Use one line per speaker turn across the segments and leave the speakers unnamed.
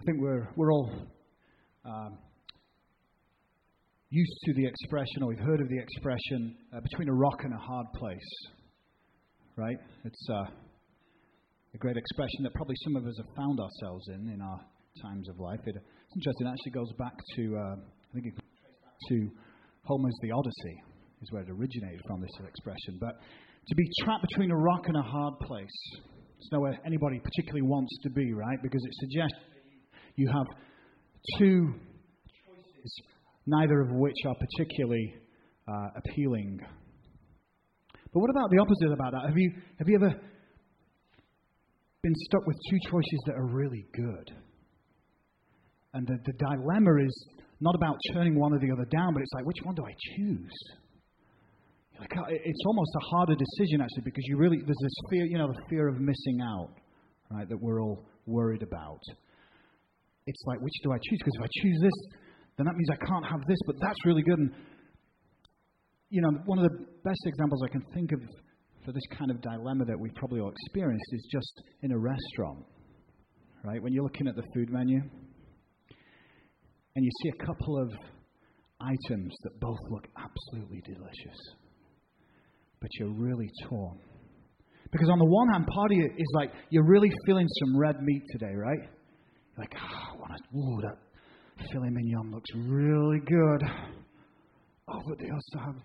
I think we're, we're all um, used to the expression, or we've heard of the expression, uh, between a rock and a hard place. Right? It's uh, a great expression that probably some of us have found ourselves in in our times of life. It, it's interesting, it actually goes back to, uh, I think it goes back to Homer's The Odyssey, is where it originated from, this expression. But to be trapped between a rock and a hard place, it's nowhere anybody particularly wants to be, right? Because it suggests you have two choices, neither of which are particularly uh, appealing. But what about the opposite about that? Have you, have you ever been stuck with two choices that are really good? And the, the dilemma is not about turning one or the other down, but it's like, which one do I choose? Like, uh, it's almost a harder decision, actually, because you really, there's this fear, you know, the fear of missing out, right, that we're all worried about. It's like, which do I choose? Because if I choose this, then that means I can't have this, but that's really good. And, you know, one of the best examples I can think of for this kind of dilemma that we've probably all experienced is just in a restaurant, right? When you're looking at the food menu and you see a couple of items that both look absolutely delicious, but you're really torn. Because on the one hand, part of you is like, you're really feeling some red meat today, right? You're like, oh, I want to, ooh, that filet mignon looks really good. Oh, but they also have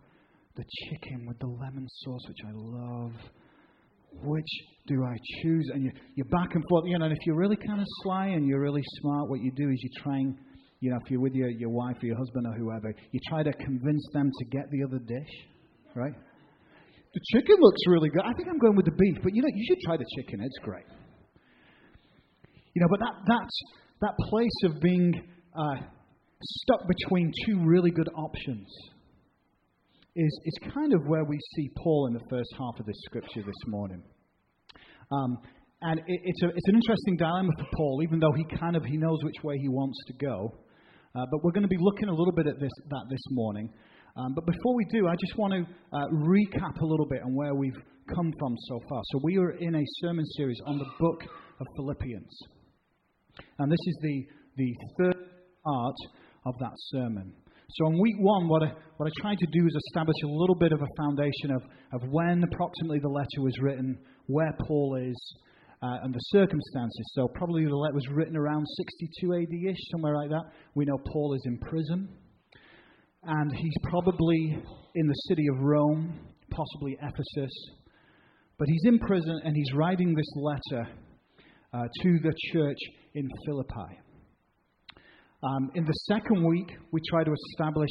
the chicken with the lemon sauce, which I love. Which do I choose? And you, you're back and forth, you know, and if you're really kind of sly and you're really smart, what you do is you try and, you know, if you're with your, your wife or your husband or whoever, you try to convince them to get the other dish, right? The chicken looks really good. I think I'm going with the beef, but you know, you should try the chicken. It's great. You know, but that, that's, that place of being uh, stuck between two really good options is, is kind of where we see Paul in the first half of this scripture this morning. Um, and it, it's, a, it's an interesting dilemma for Paul, even though he kind of he knows which way he wants to go. Uh, but we're going to be looking a little bit at this, that this morning. Um, but before we do, I just want to uh, recap a little bit on where we've come from so far. So we are in a sermon series on the book of Philippians. And this is the, the third part of that sermon. So in week one, what I, what I tried to do is establish a little bit of a foundation of, of when approximately the letter was written, where Paul is, uh, and the circumstances. So probably the letter was written around 62 AD-ish, somewhere like that. We know Paul is in prison and he's probably in the city of Rome, possibly Ephesus. But he's in prison and he's writing this letter uh, to the church in Philippi. Um, in the second week, we try to establish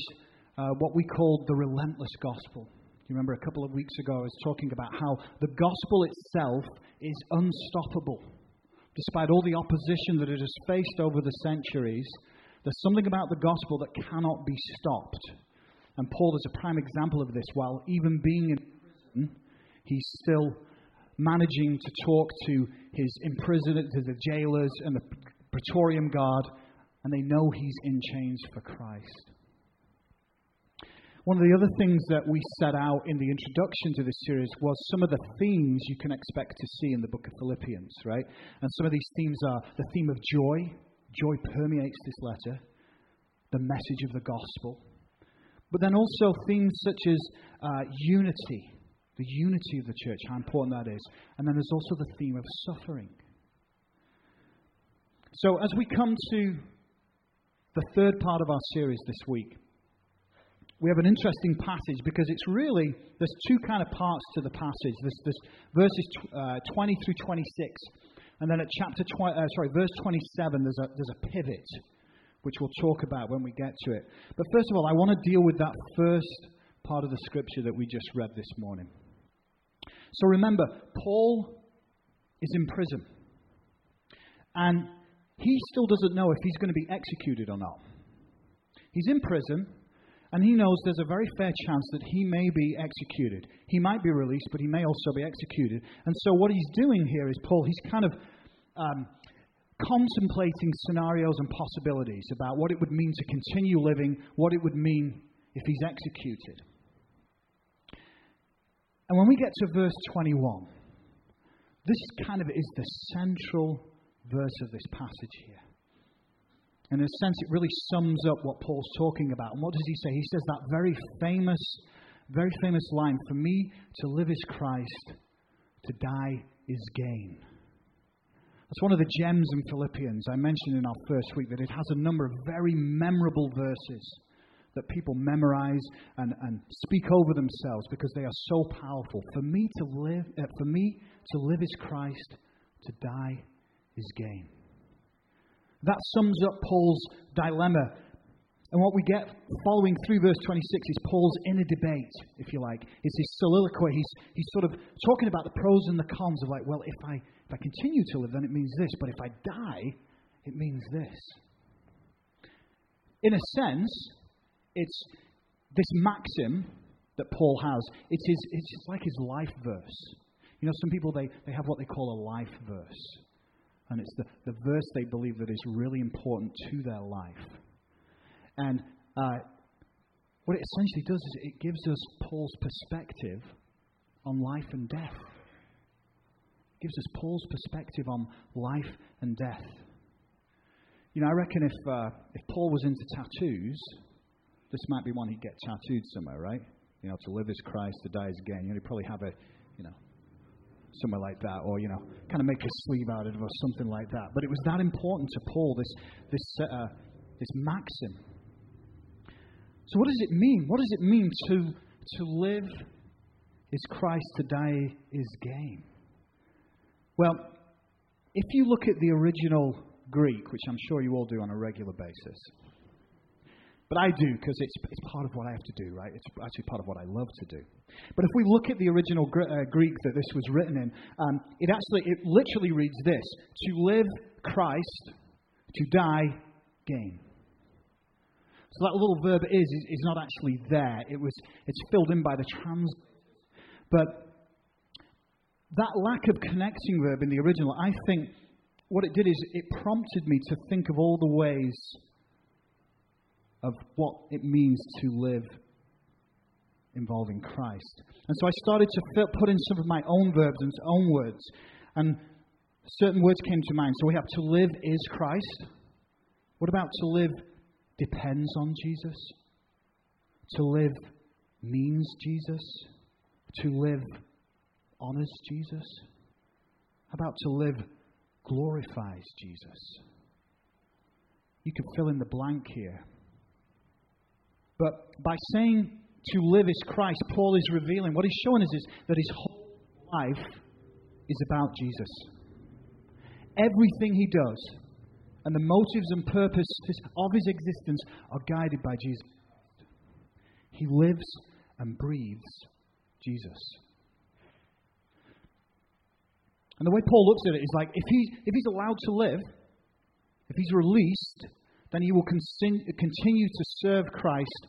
uh, what we call the relentless gospel. You remember a couple of weeks ago, I was talking about how the gospel itself is unstoppable. Despite all the opposition that it has faced over the centuries, there's something about the gospel that cannot be stopped. And Paul is a prime example of this. While even being in prison, he's still managing to talk to his imprisoned, to the jailers and the Praetorian Guard, and they know he's in chains for Christ. One of the other things that we set out in the introduction to this series was some of the themes you can expect to see in the book of Philippians, right? And some of these themes are the theme of joy, Joy permeates this letter, the message of the gospel. But then also themes such as uh, unity, the unity of the church, how important that is. And then there's also the theme of suffering. So as we come to the third part of our series this week, we have an interesting passage because it's really, there's two kind of parts to the passage. There's, there's verses uh, 20 through 26 and then at chapter 20, uh, sorry, verse 27, there's a, there's a pivot, which we'll talk about when we get to it. But first of all, I want to deal with that first part of the scripture that we just read this morning. So remember, Paul is in prison. And he still doesn't know if he's going to be executed or not. He's in prison, and he knows there's a very fair chance that he may be executed. He might be released, but he may also be executed. And so, what he's doing here is, Paul, he's kind of um, contemplating scenarios and possibilities about what it would mean to continue living, what it would mean if he's executed. And when we get to verse 21, this kind of is the central verse of this passage here. In a sense, it really sums up what Paul's talking about. And what does he say? He says that very famous, very famous line For me to live is Christ, to die is gain. That's one of the gems in Philippians. I mentioned in our first week that it has a number of very memorable verses that people memorize and, and speak over themselves because they are so powerful. For me to live, uh, for me to live is Christ, to die is gain. That sums up Paul's dilemma. And what we get following through verse 26 is Paul's inner debate, if you like. It's his soliloquy. He's, he's sort of talking about the pros and the cons of, like, well, if I, if I continue to live, then it means this. But if I die, it means this. In a sense, it's this maxim that Paul has. It's, his, it's just like his life verse. You know, some people, they, they have what they call a life verse. And it's the, the verse they believe that is really important to their life. And uh, what it essentially does is it gives us Paul's perspective on life and death. It gives us Paul's perspective on life and death. You know, I reckon if, uh, if Paul was into tattoos, this might be one he'd get tattooed somewhere, right? You know, to live as Christ, to die as gain. You know, he'd probably have a, you know, somewhere like that, or you know, kind of make a sleeve out of it, or something like that. But it was that important to Paul, this this uh, this maxim. So, what does it mean? What does it mean to to live is Christ, to die is gain? Well, if you look at the original Greek, which I'm sure you all do on a regular basis, but I do because it's, it's part of what I have to do, right? It's actually part of what I love to do. But if we look at the original uh, Greek that this was written in, um, it actually, it literally reads this To live Christ, to die gain. So that little verb is, is, is not actually there. It was, it's filled in by the trans. But that lack of connecting verb in the original, I think what it did is it prompted me to think of all the ways of what it means to live involving Christ. And so I started to put in some of my own verbs and own words. And certain words came to mind. So we have to live is Christ. What about to live depends on Jesus? To live means Jesus? To live honors Jesus? How about to live glorifies Jesus? You could fill in the blank here. But by saying to live is Christ, Paul is revealing what he's showing us is that his whole life is about Jesus. Everything he does and the motives and purposes of his existence are guided by Jesus. He lives and breathes Jesus. And the way Paul looks at it is like if, he, if he's allowed to live, if he's released, then he will continue to serve Christ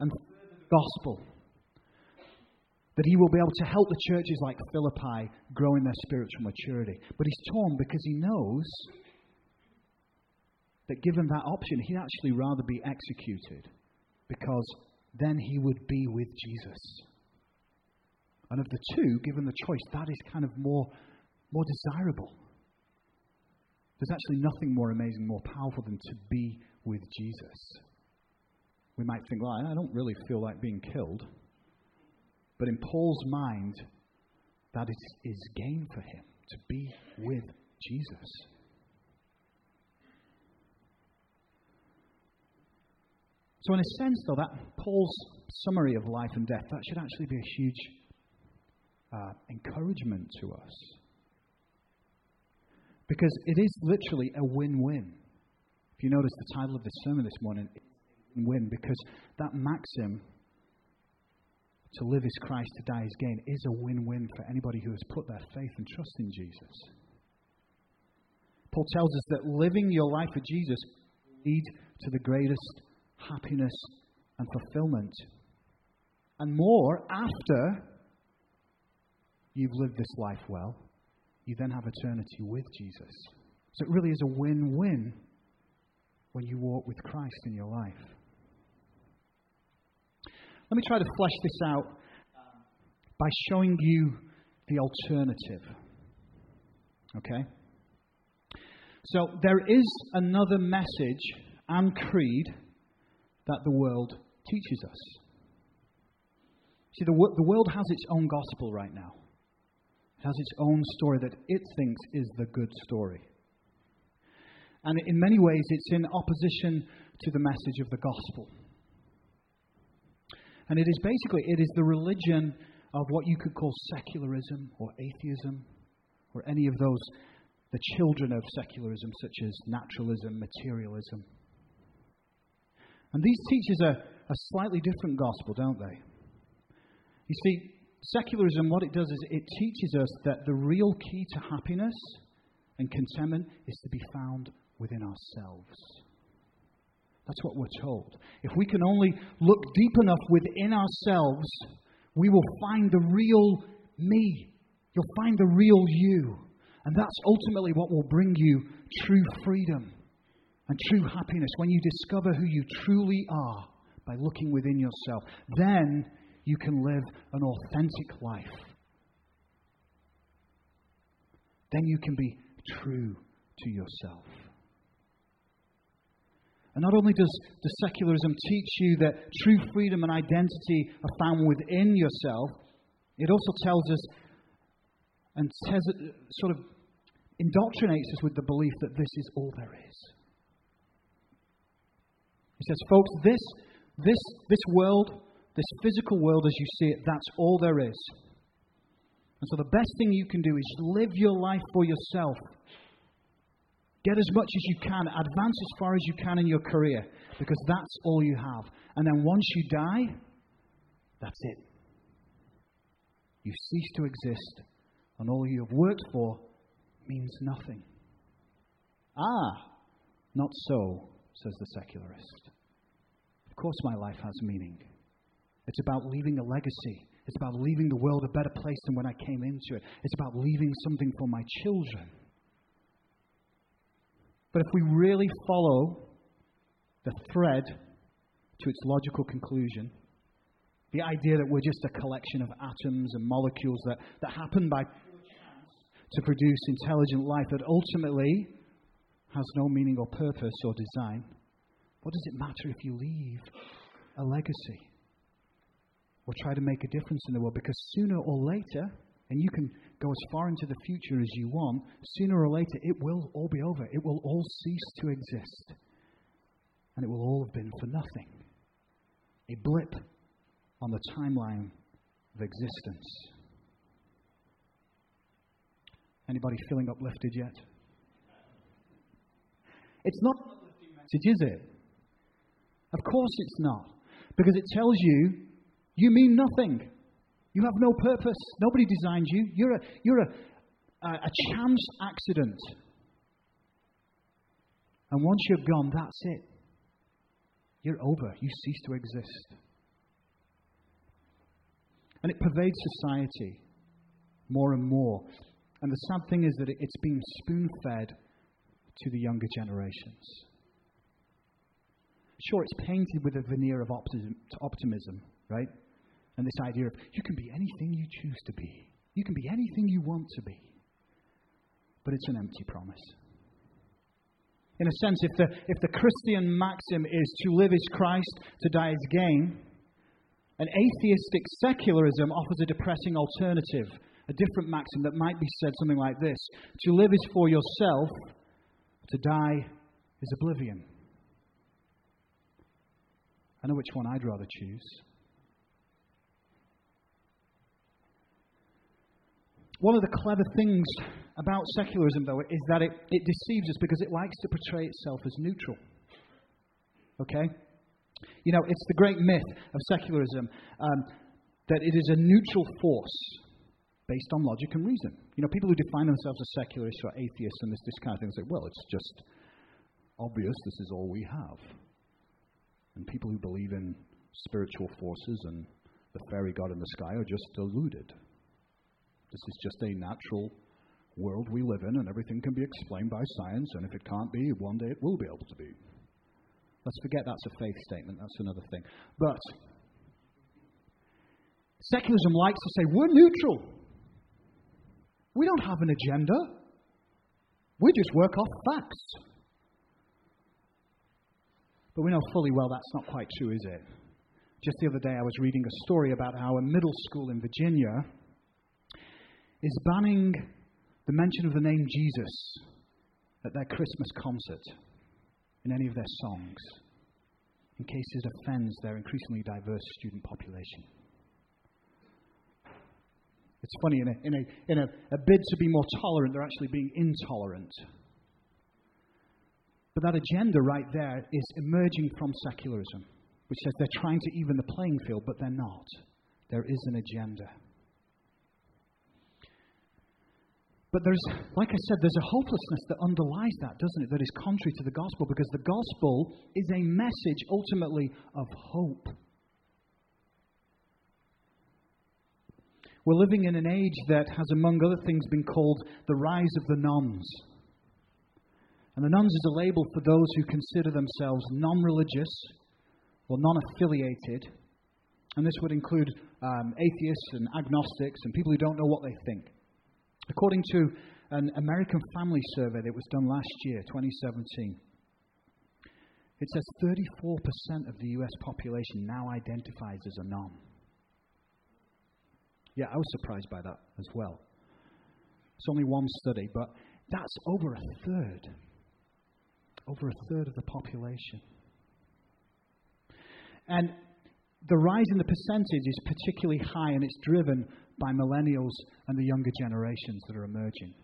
and the gospel. That he will be able to help the churches like Philippi grow in their spiritual maturity. But he's torn because he knows that given that option, he'd actually rather be executed because then he would be with Jesus. And of the two, given the choice, that is kind of more, more desirable. There's actually nothing more amazing, more powerful than to be with Jesus. We might think, well, I don't really feel like being killed. But in Paul's mind, that is, is gain for him to be with Jesus. So, in a sense, though, that Paul's summary of life and death, that should actually be a huge uh, encouragement to us. Because it is literally a win win. If you notice the title of the sermon this morning, win, because that maxim, to live is Christ, to die is gain, is a win win for anybody who has put their faith and trust in Jesus. Paul tells us that living your life for Jesus lead to the greatest happiness and fulfillment. And more after you've lived this life well you then have eternity with Jesus. So it really is a win win when you walk with Christ in your life. Let me try to flesh this out by showing you the alternative. Okay? So there is another message and creed that the world teaches us. See, the, the world has its own gospel right now. It has its own story that it thinks is the good story. And in many ways, it's in opposition to the message of the gospel. And it is basically, it is the religion of what you could call secularism or atheism or any of those, the children of secularism, such as naturalism, materialism. And these teach us a, a slightly different gospel, don't they? You see, secularism, what it does is it teaches us that the real key to happiness and contentment is to be found within ourselves. That's what we're told. If we can only look deep enough within ourselves, we will find the real me. You'll find the real you. And that's ultimately what will bring you true freedom and true happiness when you discover who you truly are by looking within yourself. Then you can live an authentic life. Then you can be true to yourself. And not only does, does secularism teach you that true freedom and identity are found within yourself, it also tells us and says, sort of indoctrinates us with the belief that this is all there is. He says, folks, this, this, this world, this physical world as you see it, that's all there is. And so the best thing you can do is live your life for yourself. Get as much as you can, advance as far as you can in your career, because that's all you have. And then once you die, that's it. You cease to exist, and all you have worked for means nothing. Ah, not so, says the secularist. Of course, my life has meaning. It's about leaving a legacy. It's about leaving the world a better place than when I came into it. It's about leaving something for my children. But if we really follow the thread to its logical conclusion, the idea that we're just a collection of atoms and molecules that, that happen by to produce intelligent life that ultimately has no meaning or purpose or design, what does it matter if you leave a legacy or try to make a difference in the world? Because sooner or later, and you can go as far into the future as you want, sooner or later it will all be over. It will all cease to exist. And it will all have been for nothing. A blip on the timeline of existence. Anybody feeling uplifted yet? It's not an uplifting message, is it? Of course it's not. Because it tells you you mean nothing. You have no purpose. Nobody designed you. You're a, you're a, a, a chance accident. And once you're gone, that's it. You're over. You cease to exist. And it pervades society more and more. And the sad thing is that it's being spoon fed to the younger generations. Sure, it's painted with a veneer of optimism, right? And this idea of you can be anything you choose to be, you can be anything you want to be. But it's an empty promise. In a sense, if the, if the Christian maxim is to live is Christ, to die is gain, an atheistic secularism offers a depressing alternative, a different maxim that might be said something like this To live is for yourself, to die is oblivion. I know which one I'd rather choose. One of the clever things about secularism, though, is that it, it deceives us because it likes to portray itself as neutral. Okay? You know, it's the great myth of secularism um, that it is a neutral force based on logic and reason. You know, people who define themselves as secularists or atheists and this, this kind of thing say, well, it's just obvious this is all we have. And people who believe in spiritual forces and the fairy god in the sky are just deluded. This is just a natural world we live in, and everything can be explained by science, and if it can't be, one day it will be able to be. Let's forget that's a faith statement, that's another thing. But secularism likes to say we're neutral. We don't have an agenda. We just work off facts. But we know fully well that's not quite true, is it? Just the other day, I was reading a story about how a middle school in Virginia is banning the mention of the name Jesus at their Christmas concert in any of their songs in case it offends their increasingly diverse student population. It's funny, in, a, in, a, in a, a bid to be more tolerant, they're actually being intolerant. But that agenda right there is emerging from secularism, which says they're trying to even the playing field, but they're not. There is an agenda. But there's, like I said, there's a hopelessness that underlies that, doesn't it? That is contrary to the gospel, because the gospel is a message ultimately of hope. We're living in an age that has, among other things, been called the rise of the nones. And the nones is a label for those who consider themselves non religious or non affiliated. And this would include um, atheists and agnostics and people who don't know what they think. According to an American family survey that was done last year, 2017, it says 34% of the US population now identifies as a non. Yeah, I was surprised by that as well. It's only one study, but that's over a third. Over a third of the population. And the rise in the percentage is particularly high, and it's driven by millennials and the younger generations that are emerging.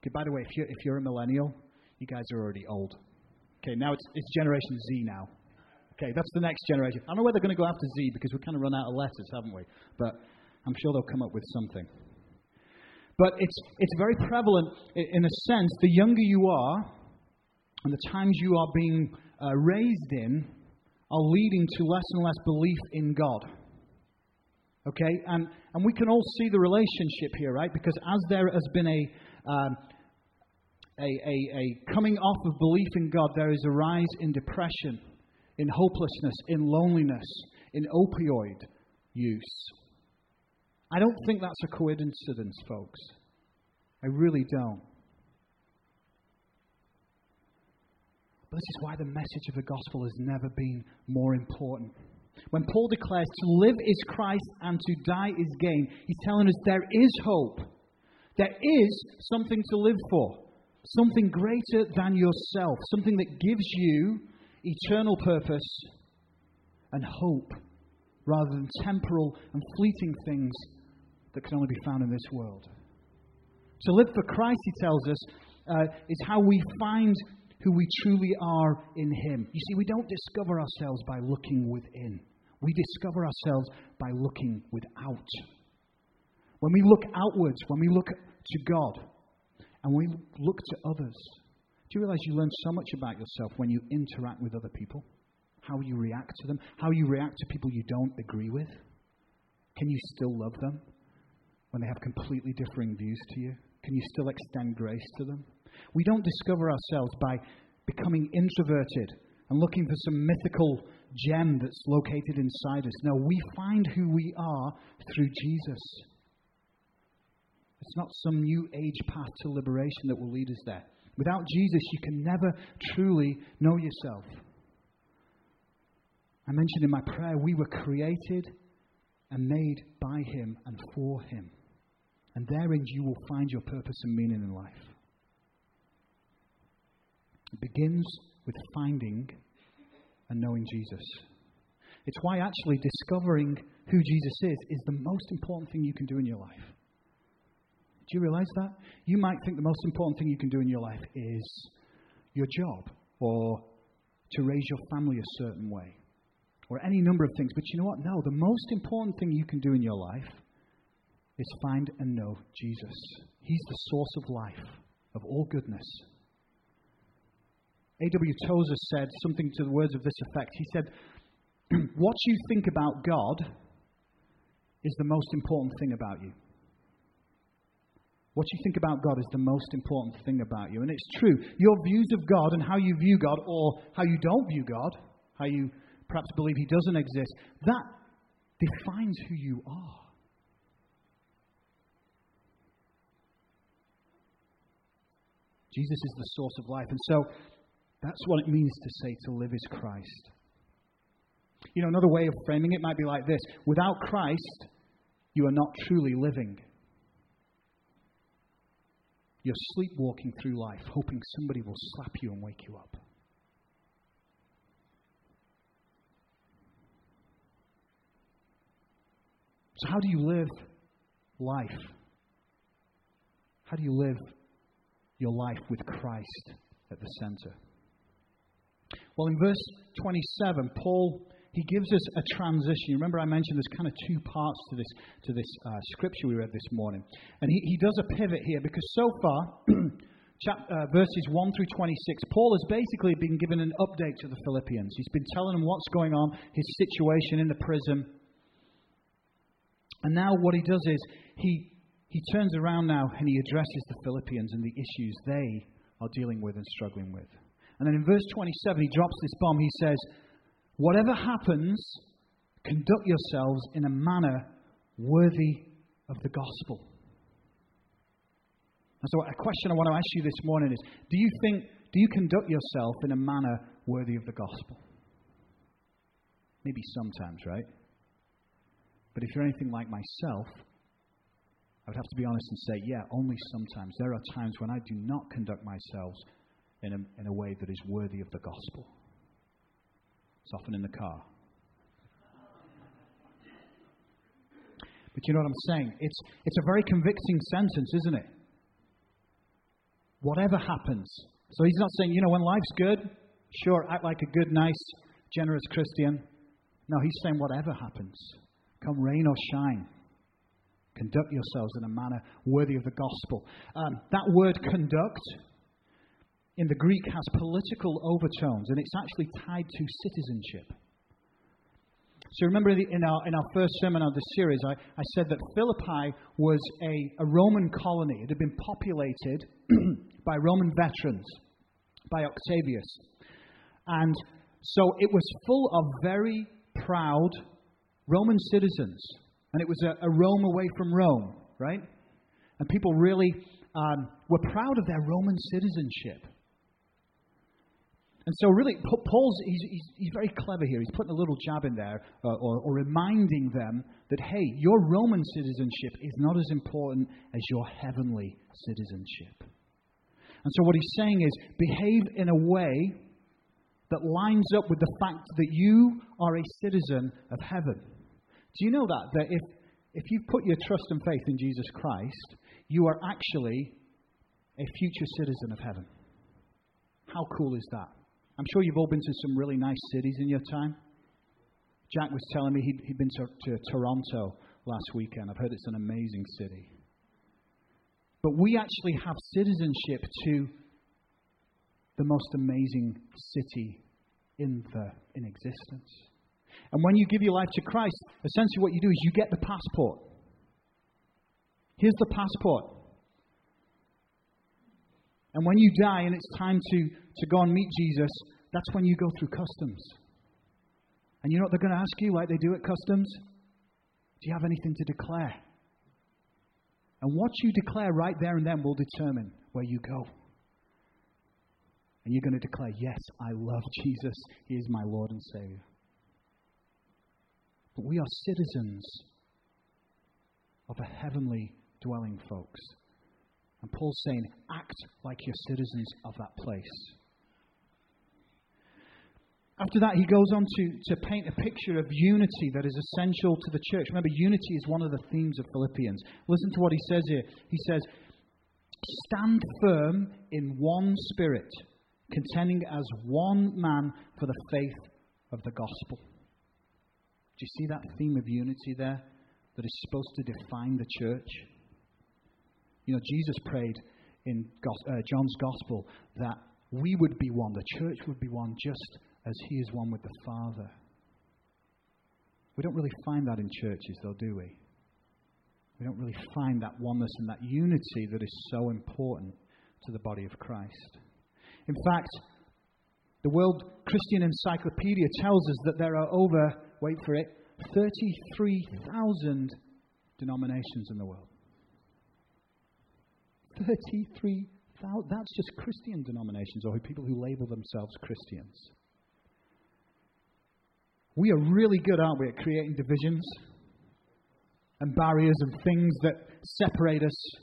Okay, by the way, if you're, if you're a millennial, you guys are already old. Okay, now it's, it's Generation Z now. Okay, that's the next generation. I don't know where they're going to go after Z because we've kind of run out of letters, haven't we? But I'm sure they'll come up with something. But it's, it's very prevalent in a sense. The younger you are, and the times you are being uh, raised in, are leading to less and less belief in God. Okay? And, and we can all see the relationship here, right? Because as there has been a, um, a, a, a coming off of belief in God, there is a rise in depression, in hopelessness, in loneliness, in opioid use. I don't think that's a coincidence, folks. I really don't. But this is why the message of the gospel has never been more important. When Paul declares to live is Christ and to die is gain, he's telling us there is hope. There is something to live for, something greater than yourself, something that gives you eternal purpose and hope rather than temporal and fleeting things that can only be found in this world. To live for Christ, he tells us, uh, is how we find who we truly are in Him. You see, we don't discover ourselves by looking within, we discover ourselves by looking without. When we look outwards, when we look to God, and we look to others, do you realize you learn so much about yourself when you interact with other people? How you react to them, how you react to people you don't agree with? Can you still love them when they have completely differing views to you? Can you still extend grace to them? We don't discover ourselves by becoming introverted and looking for some mythical gem that's located inside us. No, we find who we are through Jesus. It's not some new age path to liberation that will lead us there. Without Jesus, you can never truly know yourself. I mentioned in my prayer, we were created and made by Him and for Him. And therein you will find your purpose and meaning in life. It begins with finding and knowing Jesus. It's why actually discovering who Jesus is is the most important thing you can do in your life. Do you realize that? You might think the most important thing you can do in your life is your job or to raise your family a certain way or any number of things. But you know what? No, the most important thing you can do in your life is find and know Jesus. He's the source of life, of all goodness. A.W. Tozer said something to the words of this effect. He said, What you think about God is the most important thing about you. What you think about God is the most important thing about you. And it's true. Your views of God and how you view God, or how you don't view God, how you perhaps believe He doesn't exist, that defines who you are. Jesus is the source of life. And so that's what it means to say to live is Christ. You know, another way of framing it might be like this without Christ, you are not truly living. You're sleepwalking through life, hoping somebody will slap you and wake you up. So, how do you live life? How do you live your life with Christ at the center? Well, in verse 27, Paul he gives us a transition. Remember, I mentioned there's kind of two parts to this to this uh, scripture we read this morning, and he, he does a pivot here because so far, chap, uh, verses one through 26, Paul has basically been given an update to the Philippians. He's been telling them what's going on, his situation in the prison, and now what he does is he he turns around now and he addresses the Philippians and the issues they are dealing with and struggling with. And then in verse 27, he drops this bomb. He says, Whatever happens, conduct yourselves in a manner worthy of the gospel. And so, a question I want to ask you this morning is Do you think, do you conduct yourself in a manner worthy of the gospel? Maybe sometimes, right? But if you're anything like myself, I would have to be honest and say, yeah, only sometimes. There are times when I do not conduct myself in a, in a way that is worthy of the gospel. It's often in the car. But you know what I'm saying? It's, it's a very convicting sentence, isn't it? Whatever happens. So he's not saying, you know, when life's good, sure, act like a good, nice, generous Christian. No, he's saying, whatever happens, come rain or shine, conduct yourselves in a manner worthy of the gospel. Um, that word conduct in the Greek has political overtones, and it's actually tied to citizenship. So remember in our, in our first sermon of the series, I, I said that Philippi was a, a Roman colony. It had been populated by Roman veterans, by Octavius. And so it was full of very proud Roman citizens. And it was a, a Rome away from Rome, right? And people really um, were proud of their Roman citizenship. And so, really, Paul's he's, he's, he's, very clever here. He's putting a little jab in there, uh, or, or reminding them that, hey, your Roman citizenship is not as important as your heavenly citizenship. And so, what he's saying is behave in a way that lines up with the fact that you are a citizen of heaven. Do you know that? That if, if you've put your trust and faith in Jesus Christ, you are actually a future citizen of heaven. How cool is that? I'm sure you've all been to some really nice cities in your time. Jack was telling me he'd, he'd been to, to Toronto last weekend. I've heard it's an amazing city. But we actually have citizenship to the most amazing city in, the, in existence. And when you give your life to Christ, essentially what you do is you get the passport. Here's the passport. And when you die and it's time to, to go and meet Jesus, that's when you go through customs. And you know what they're going to ask you, like they do at customs? Do you have anything to declare? And what you declare right there and then will determine where you go. And you're going to declare, Yes, I love Jesus. He is my Lord and Savior. But we are citizens of a heavenly dwelling, folks. And Paul's saying, act like you're citizens of that place. After that, he goes on to, to paint a picture of unity that is essential to the church. Remember, unity is one of the themes of Philippians. Listen to what he says here. He says, Stand firm in one spirit, contending as one man for the faith of the gospel. Do you see that theme of unity there that is supposed to define the church? You know, Jesus prayed in uh, John's gospel that we would be one, the church would be one, just as he is one with the Father. We don't really find that in churches, though, do we? We don't really find that oneness and that unity that is so important to the body of Christ. In fact, the World Christian Encyclopedia tells us that there are over, wait for it, 33,000 denominations in the world. 33,000. That's just Christian denominations or people who label themselves Christians. We are really good, aren't we, at creating divisions and barriers and things that separate us.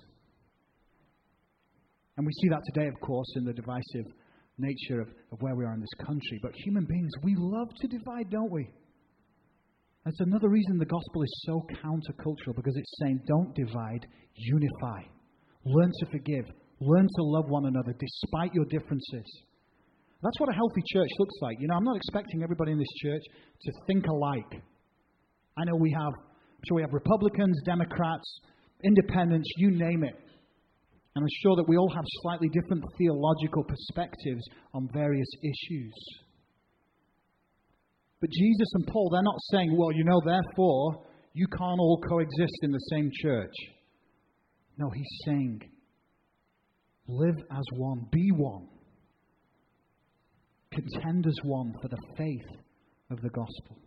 And we see that today, of course, in the divisive nature of, of where we are in this country. But human beings, we love to divide, don't we? That's another reason the gospel is so countercultural because it's saying don't divide, unify. Learn to forgive. Learn to love one another despite your differences. That's what a healthy church looks like. You know, I'm not expecting everybody in this church to think alike. I know we have, I'm sure we have Republicans, Democrats, independents, you name it. And I'm sure that we all have slightly different theological perspectives on various issues. But Jesus and Paul, they're not saying, well, you know, therefore, you can't all coexist in the same church. No, he's saying, live as one, be one, contend as one for the faith of the gospel.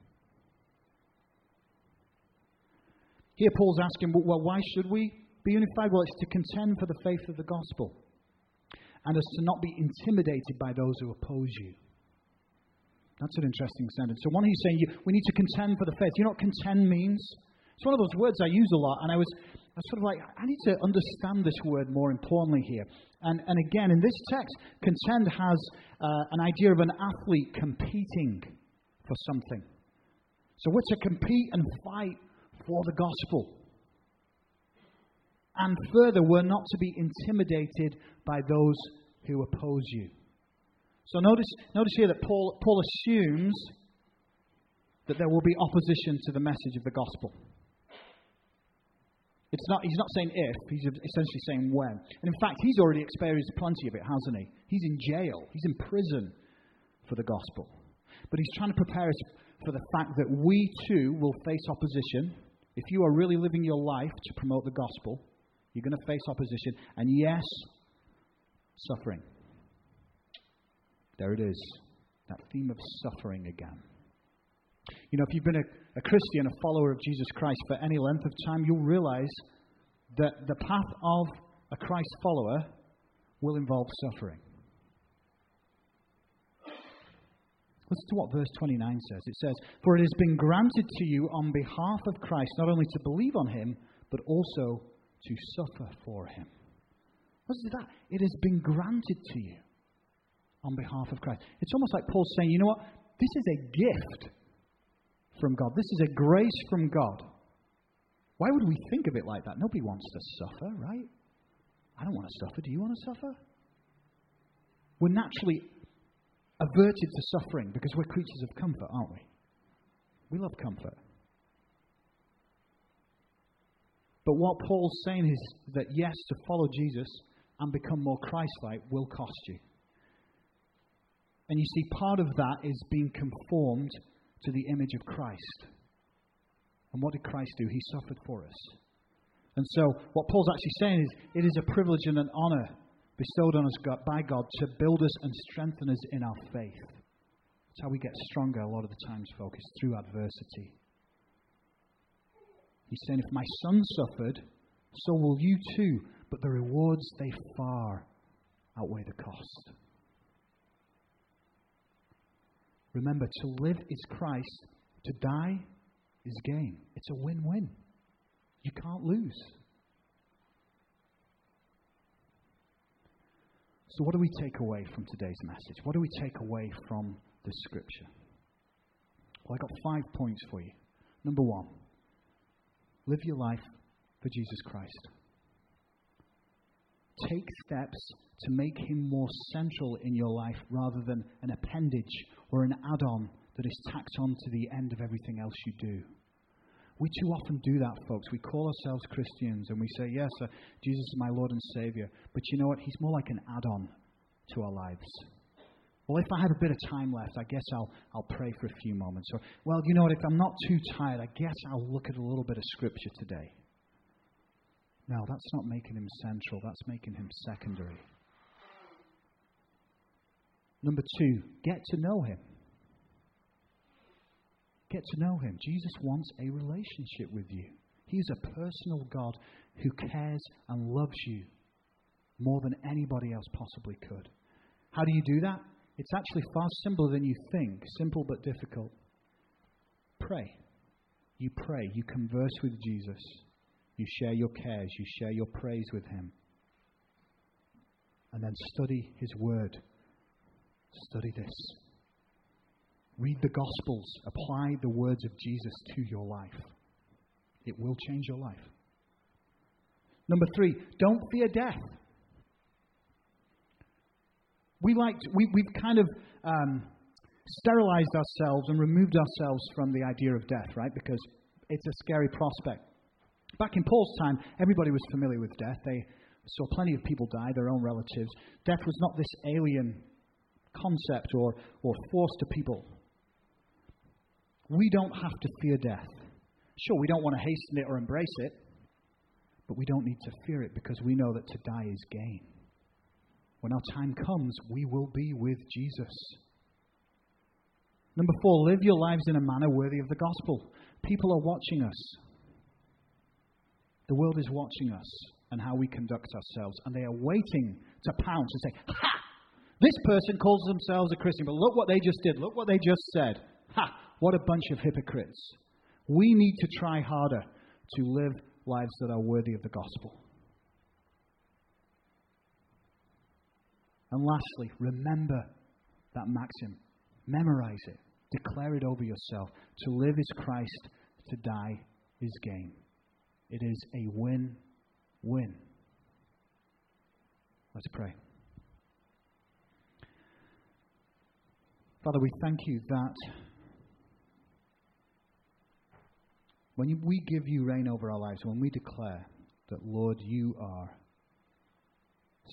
Here, Paul's asking, well, why should we be unified? Well, it's to contend for the faith of the gospel and as to not be intimidated by those who oppose you. That's an interesting sentence. So, one, he's saying you, we need to contend for the faith. You know what contend means? It's one of those words I use a lot, and I was, sort of like, I need to understand this word more importantly here. And, and again, in this text, contend has uh, an idea of an athlete competing for something. So, we're to compete and fight for the gospel. And further, we're not to be intimidated by those who oppose you. So notice, notice here that Paul, Paul assumes that there will be opposition to the message of the gospel. It's not, he's not saying if, he's essentially saying when. And in fact, he's already experienced plenty of it, hasn't he? He's in jail, he's in prison for the gospel. But he's trying to prepare us for the fact that we too will face opposition. If you are really living your life to promote the gospel, you're going to face opposition, and yes, suffering. There it is. That theme of suffering again. You know, if you've been a, a Christian, a follower of Jesus Christ for any length of time, you'll realize that the path of a Christ follower will involve suffering. Listen to what verse 29 says. It says, For it has been granted to you on behalf of Christ not only to believe on him, but also to suffer for him. What's that? It has been granted to you on behalf of Christ. It's almost like Paul's saying, you know what? This is a gift from God. This is a grace from God. Why would we think of it like that? Nobody wants to suffer, right? I don't want to suffer. Do you want to suffer? We're naturally averted to suffering because we're creatures of comfort, aren't we? We love comfort. But what Paul's saying is that yes, to follow Jesus and become more Christ like will cost you. And you see, part of that is being conformed to the image of Christ. And what did Christ do? He suffered for us. And so, what Paul's actually saying is it is a privilege and an honor bestowed on us by God to build us and strengthen us in our faith. That's how we get stronger a lot of the times, folks, through adversity. He's saying, if my son suffered, so will you too. But the rewards, they far outweigh the cost. Remember, to live is Christ, to die is gain. It's a win win. You can't lose. So, what do we take away from today's message? What do we take away from the scripture? Well, I've got five points for you. Number one, live your life for Jesus Christ. Take steps to make him more central in your life rather than an appendage or an add on that is tacked on to the end of everything else you do. We too often do that, folks. We call ourselves Christians and we say, Yes, uh, Jesus is my Lord and Savior. But you know what? He's more like an add on to our lives. Well, if I have a bit of time left, I guess I'll, I'll pray for a few moments. Or, well, you know what? If I'm not too tired, I guess I'll look at a little bit of Scripture today. No, that's not making him central, that's making him secondary. Number two, get to know him. Get to know him. Jesus wants a relationship with you. He is a personal God who cares and loves you more than anybody else possibly could. How do you do that? It's actually far simpler than you think, simple but difficult. Pray. You pray. You converse with Jesus. You share your cares. You share your praise with Him. And then study His Word. Study this. Read the Gospels. Apply the words of Jesus to your life. It will change your life. Number three, don't fear death. We like we, we've kind of um, sterilized ourselves and removed ourselves from the idea of death, right? Because it's a scary prospect. Back in Paul's time, everybody was familiar with death. They saw plenty of people die, their own relatives. Death was not this alien concept or, or force to people. We don't have to fear death. Sure, we don't want to hasten it or embrace it, but we don't need to fear it because we know that to die is gain. When our time comes, we will be with Jesus. Number four, live your lives in a manner worthy of the gospel. People are watching us. The world is watching us and how we conduct ourselves, and they are waiting to pounce and say, Ha! This person calls themselves a Christian, but look what they just did. Look what they just said. Ha! What a bunch of hypocrites. We need to try harder to live lives that are worthy of the gospel. And lastly, remember that maxim. Memorize it. Declare it over yourself. To live is Christ, to die is gain. It is a win win. Let's pray. Father, we thank you that when we give you reign over our lives, when we declare that, Lord, you are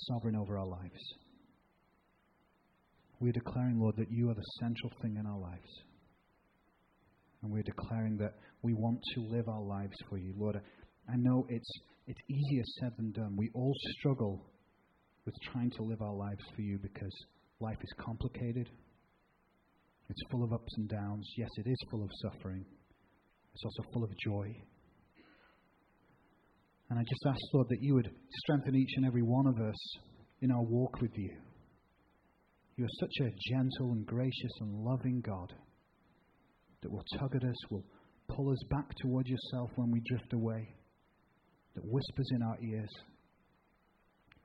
sovereign over our lives, we're declaring, Lord, that you are the central thing in our lives. And we're declaring that we want to live our lives for you. Lord, I know it's, it's easier said than done. We all struggle with trying to live our lives for you because life is complicated. It's full of ups and downs. Yes, it is full of suffering. It's also full of joy. And I just ask, Lord, that you would strengthen each and every one of us in our walk with you. You are such a gentle and gracious and loving God that will tug at us, will pull us back towards yourself when we drift away, that whispers in our ears,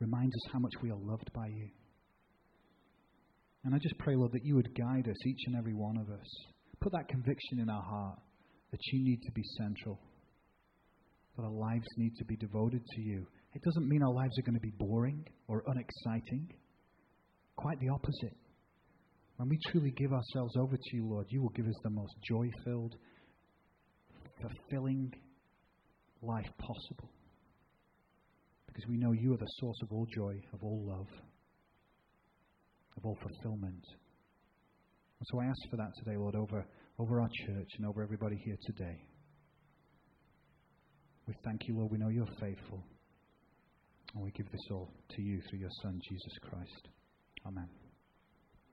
reminds us how much we are loved by you. And I just pray, Lord, that you would guide us, each and every one of us. Put that conviction in our heart that you need to be central, that our lives need to be devoted to you. It doesn't mean our lives are going to be boring or unexciting. Quite the opposite. When we truly give ourselves over to you, Lord, you will give us the most joy filled, fulfilling life possible. Because we know you are the source of all joy, of all love, of all fulfillment. And so I ask for that today, Lord, over, over our church and over everybody here today. We thank you, Lord. We know you're faithful. And we give this all to you through your Son, Jesus Christ. Amen.